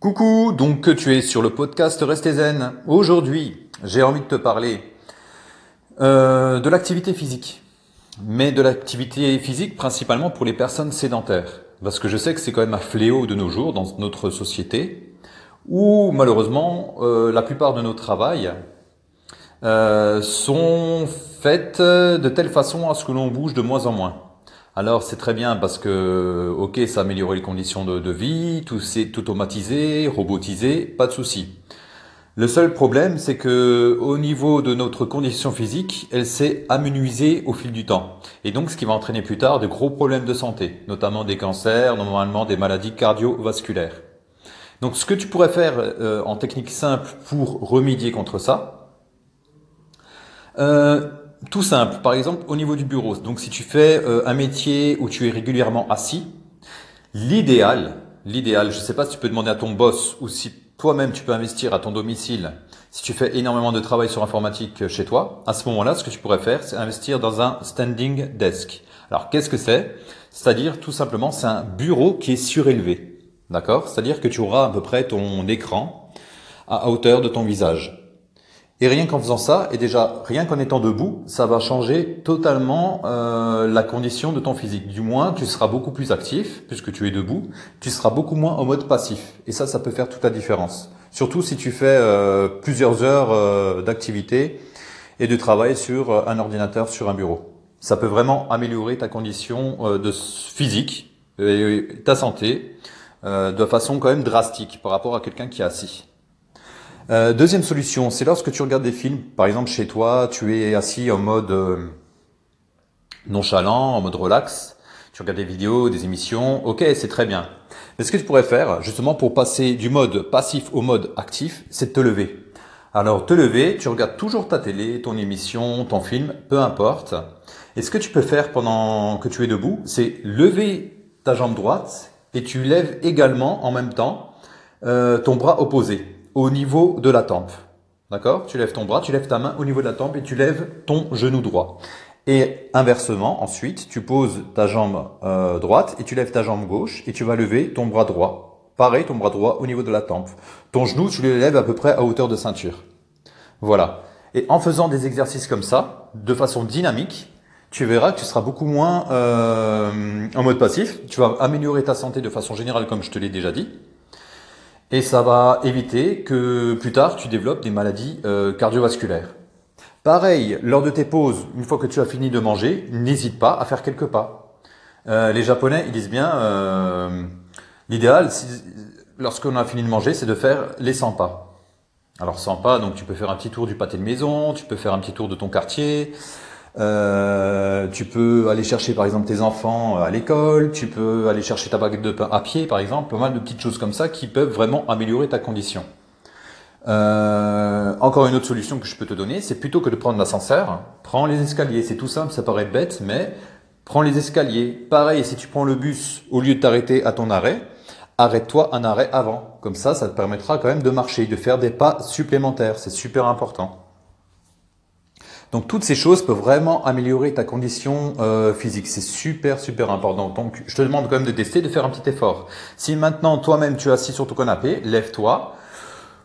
Coucou, donc tu es sur le podcast Restez Zen. Aujourd'hui, j'ai envie de te parler euh, de l'activité physique, mais de l'activité physique principalement pour les personnes sédentaires, parce que je sais que c'est quand même un fléau de nos jours dans notre société, où malheureusement euh, la plupart de nos travails euh, sont faites de telle façon à ce que l'on bouge de moins en moins. Alors c'est très bien parce que ok ça améliore les conditions de, vie, tout c'est automatisé, robotisé, pas de souci. Le seul problème c'est que au niveau de notre condition physique, elle s'est amenuisée au fil du temps et donc ce qui va entraîner plus tard de gros problèmes de santé, notamment des cancers, normalement des maladies cardiovasculaires. Donc ce que tu pourrais faire euh, en technique simple pour remédier contre ça, euh, tout simple, par exemple au niveau du bureau. Donc si tu fais euh, un métier où tu es régulièrement assis, l'idéal, l'idéal, je ne sais pas si tu peux demander à ton boss ou si toi-même tu peux investir à ton domicile, si tu fais énormément de travail sur informatique chez toi, à ce moment-là, ce que tu pourrais faire, c'est investir dans un standing desk. Alors qu'est-ce que c'est? C'est-à-dire tout simplement, c'est un bureau qui est surélevé. D'accord? C'est-à-dire que tu auras à peu près ton écran à hauteur de ton visage. Et rien qu'en faisant ça, et déjà rien qu'en étant debout, ça va changer totalement euh, la condition de ton physique. Du moins, tu seras beaucoup plus actif puisque tu es debout. Tu seras beaucoup moins en mode passif. Et ça, ça peut faire toute la différence. Surtout si tu fais euh, plusieurs heures euh, d'activité et de travail sur un ordinateur, sur un bureau. Ça peut vraiment améliorer ta condition de physique et ta santé de façon quand même drastique par rapport à quelqu'un qui est assis. Euh, deuxième solution, c'est lorsque tu regardes des films, par exemple chez toi, tu es assis en mode euh, nonchalant, en mode relax, tu regardes des vidéos, des émissions, ok, c'est très bien. Mais ce que tu pourrais faire, justement pour passer du mode passif au mode actif, c'est de te lever. Alors te lever, tu regardes toujours ta télé, ton émission, ton film, peu importe. Et ce que tu peux faire pendant que tu es debout, c'est lever ta jambe droite et tu lèves également en même temps euh, ton bras opposé au niveau de la tempe. D'accord? Tu lèves ton bras, tu lèves ta main au niveau de la tempe et tu lèves ton genou droit. Et inversement, ensuite, tu poses ta jambe euh, droite et tu lèves ta jambe gauche et tu vas lever ton bras droit. Pareil, ton bras droit au niveau de la tempe. Ton genou, tu le lèves à peu près à hauteur de ceinture. Voilà. Et en faisant des exercices comme ça, de façon dynamique, tu verras que tu seras beaucoup moins euh, en mode passif. Tu vas améliorer ta santé de façon générale, comme je te l'ai déjà dit. Et ça va éviter que plus tard tu développes des maladies euh, cardiovasculaires. Pareil, lors de tes pauses, une fois que tu as fini de manger, n'hésite pas à faire quelques pas. Euh, les Japonais, ils disent bien, euh, l'idéal, lorsqu'on a fini de manger, c'est de faire les 100 pas. Alors 100 pas, donc tu peux faire un petit tour du pâté de maison, tu peux faire un petit tour de ton quartier, euh, tu peux aller chercher par exemple tes enfants euh, à l'école, tu peux aller chercher ta baguette de pain à pied par exemple, pas mal de petites choses comme ça qui peuvent vraiment améliorer ta condition. Euh, encore une autre solution que je peux te donner, c'est plutôt que de prendre l'ascenseur, prends les escaliers. C'est tout simple, ça paraît bête, mais prends les escaliers. Pareil, si tu prends le bus, au lieu de t'arrêter à ton arrêt, arrête-toi un arrêt avant. Comme ça, ça te permettra quand même de marcher, de faire des pas supplémentaires. C'est super important. Donc toutes ces choses peuvent vraiment améliorer ta condition euh, physique. C'est super super important. Donc je te demande quand même de tester, de faire un petit effort. Si maintenant toi-même tu es assis sur ton canapé, lève-toi,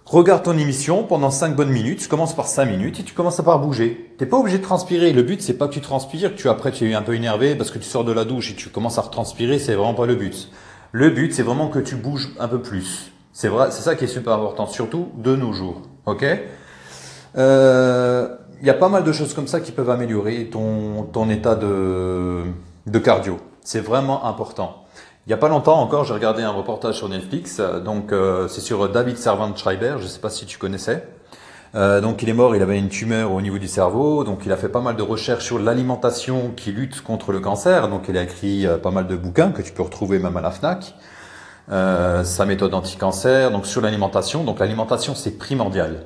regarde ton émission pendant 5 bonnes minutes. Tu commences par 5 minutes et tu commences à par bouger. T'es pas obligé de transpirer. Le but c'est pas que tu transpires, que tu après tu es un peu énervé parce que tu sors de la douche et tu commences à retranspirer. C'est vraiment pas le but. Le but c'est vraiment que tu bouges un peu plus. C'est vrai, c'est ça qui est super important, surtout de nos jours. Ok? Euh, il y a pas mal de choses comme ça qui peuvent améliorer ton, ton état de, de cardio. C'est vraiment important. Il n'y a pas longtemps encore, j'ai regardé un reportage sur Netflix. Donc, euh, c'est sur David Servant Schreiber. Je ne sais pas si tu connaissais. Euh, donc, il est mort. Il avait une tumeur au niveau du cerveau. Donc, il a fait pas mal de recherches sur l'alimentation qui lutte contre le cancer. Donc, il a écrit euh, pas mal de bouquins que tu peux retrouver même à la Fnac. Euh, sa méthode anti-cancer. Donc, sur l'alimentation. Donc, l'alimentation c'est primordial.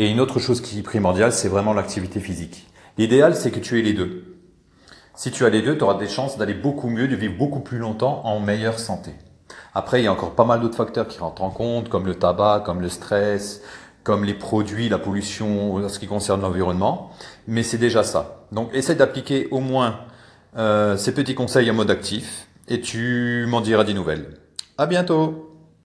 Et une autre chose qui est primordiale, c'est vraiment l'activité physique. L'idéal, c'est que tu aies les deux. Si tu as les deux, tu auras des chances d'aller beaucoup mieux, de vivre beaucoup plus longtemps en meilleure santé. Après, il y a encore pas mal d'autres facteurs qui rentrent en compte, comme le tabac, comme le stress, comme les produits, la pollution en ce qui concerne l'environnement. Mais c'est déjà ça. Donc, essaie d'appliquer au moins euh, ces petits conseils en mode actif et tu m'en diras des nouvelles. À bientôt!